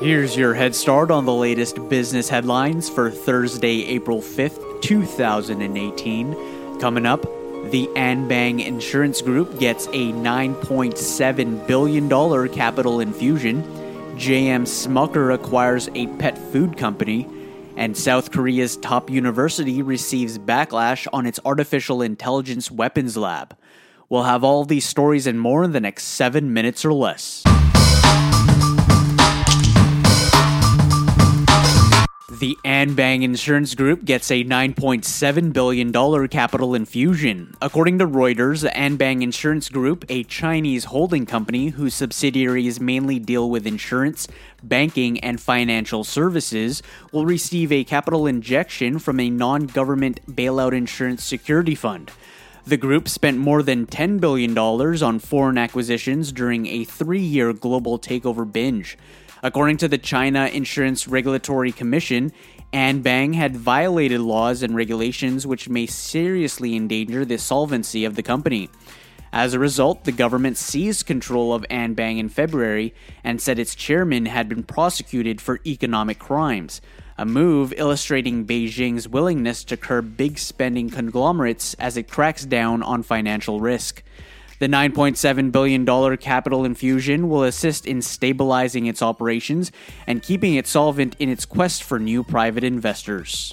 Here's your head start on the latest business headlines for Thursday, April 5th, 2018. Coming up, the Anbang Insurance Group gets a $9.7 billion capital infusion. JM Smucker acquires a pet food company. And South Korea's top university receives backlash on its artificial intelligence weapons lab. We'll have all these stories and more in the next seven minutes or less. The Anbang Insurance Group gets a $9.7 billion capital infusion. According to Reuters, Anbang Insurance Group, a Chinese holding company whose subsidiaries mainly deal with insurance, banking, and financial services, will receive a capital injection from a non government bailout insurance security fund. The group spent more than $10 billion on foreign acquisitions during a three year global takeover binge. According to the China Insurance Regulatory Commission, Anbang had violated laws and regulations which may seriously endanger the solvency of the company. As a result, the government seized control of Anbang in February and said its chairman had been prosecuted for economic crimes, a move illustrating Beijing's willingness to curb big spending conglomerates as it cracks down on financial risk. The $9.7 billion capital infusion will assist in stabilizing its operations and keeping it solvent in its quest for new private investors.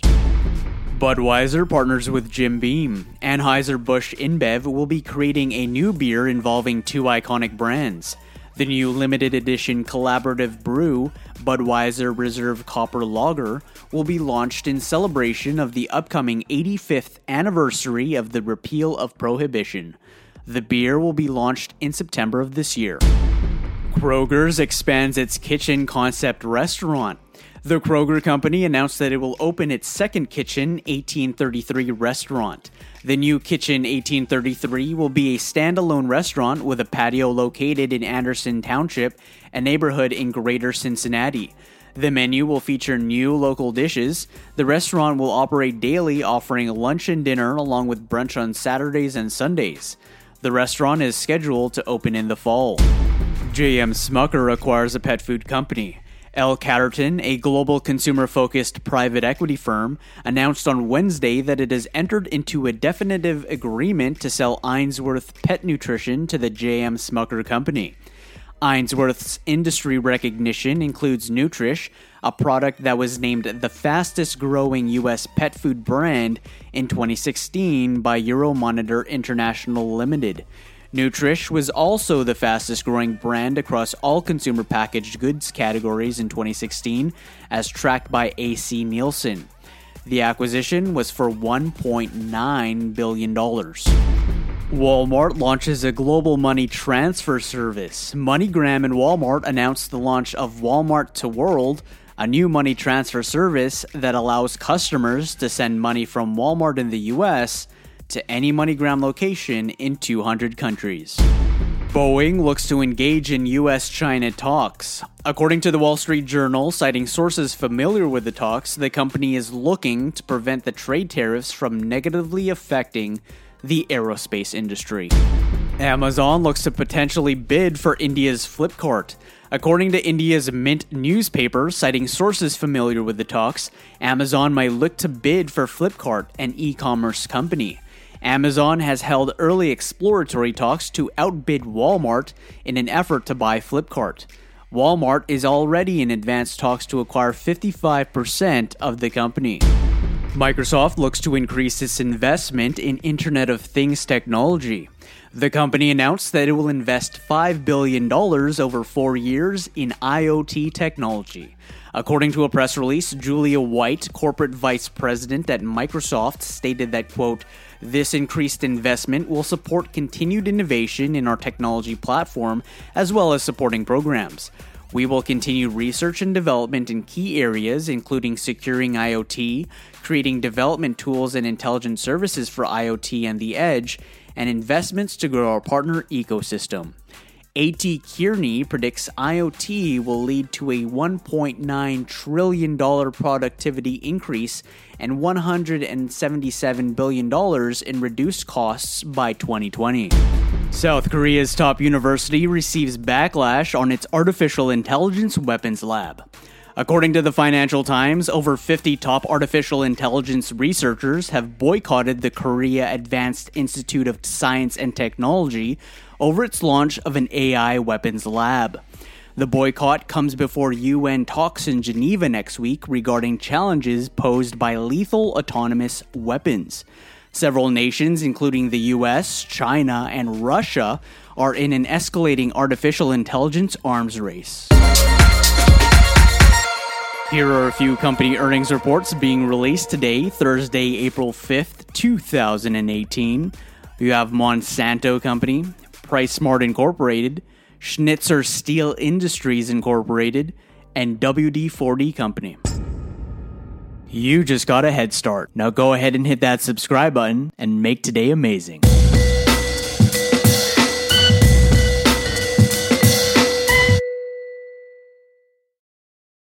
Budweiser partners with Jim Beam. Anheuser-Busch InBev will be creating a new beer involving two iconic brands. The new limited edition collaborative brew, Budweiser Reserve Copper Lager, will be launched in celebration of the upcoming 85th anniversary of the repeal of prohibition. The beer will be launched in September of this year. Kroger's expands its kitchen concept restaurant. The Kroger Company announced that it will open its second Kitchen 1833 restaurant. The new Kitchen 1833 will be a standalone restaurant with a patio located in Anderson Township, a neighborhood in greater Cincinnati. The menu will feature new local dishes. The restaurant will operate daily, offering lunch and dinner along with brunch on Saturdays and Sundays. The restaurant is scheduled to open in the fall. JM Smucker acquires a pet food company. L. Catterton, a global consumer focused private equity firm, announced on Wednesday that it has entered into a definitive agreement to sell Ainsworth Pet Nutrition to the JM Smucker Company. Ainsworth's industry recognition includes Nutrish, a product that was named the fastest growing U.S. pet food brand in 2016 by Euromonitor International Limited. Nutrish was also the fastest growing brand across all consumer packaged goods categories in 2016, as tracked by AC Nielsen. The acquisition was for $1.9 billion. Walmart launches a global money transfer service. MoneyGram and Walmart announced the launch of Walmart to World, a new money transfer service that allows customers to send money from Walmart in the US to any MoneyGram location in 200 countries. Boeing looks to engage in US China talks. According to the Wall Street Journal, citing sources familiar with the talks, the company is looking to prevent the trade tariffs from negatively affecting the aerospace industry. Amazon looks to potentially bid for India's Flipkart. According to India's Mint newspaper, citing sources familiar with the talks, Amazon might look to bid for Flipkart, an e commerce company. Amazon has held early exploratory talks to outbid Walmart in an effort to buy Flipkart. Walmart is already in advanced talks to acquire 55% of the company. Microsoft looks to increase its investment in Internet of Things technology. The company announced that it will invest $5 billion over four years in IoT technology. According to a press release, Julia White, corporate vice president at Microsoft, stated that, quote, this increased investment will support continued innovation in our technology platform as well as supporting programs. We will continue research and development in key areas, including securing IoT, creating development tools and intelligent services for IoT and the edge, and investments to grow our partner ecosystem. A.T. Kearney predicts IoT will lead to a $1.9 trillion productivity increase and $177 billion in reduced costs by 2020. South Korea's top university receives backlash on its artificial intelligence weapons lab. According to the Financial Times, over 50 top artificial intelligence researchers have boycotted the Korea Advanced Institute of Science and Technology over its launch of an AI weapons lab. The boycott comes before UN talks in Geneva next week regarding challenges posed by lethal autonomous weapons. Several nations, including the US, China, and Russia, are in an escalating artificial intelligence arms race. Here are a few company earnings reports being released today, Thursday, April 5th, 2018. You have Monsanto Company, PriceSmart Incorporated, Schnitzer Steel Industries Incorporated, and WD 40 Company. You just got a head start. Now go ahead and hit that subscribe button and make today amazing.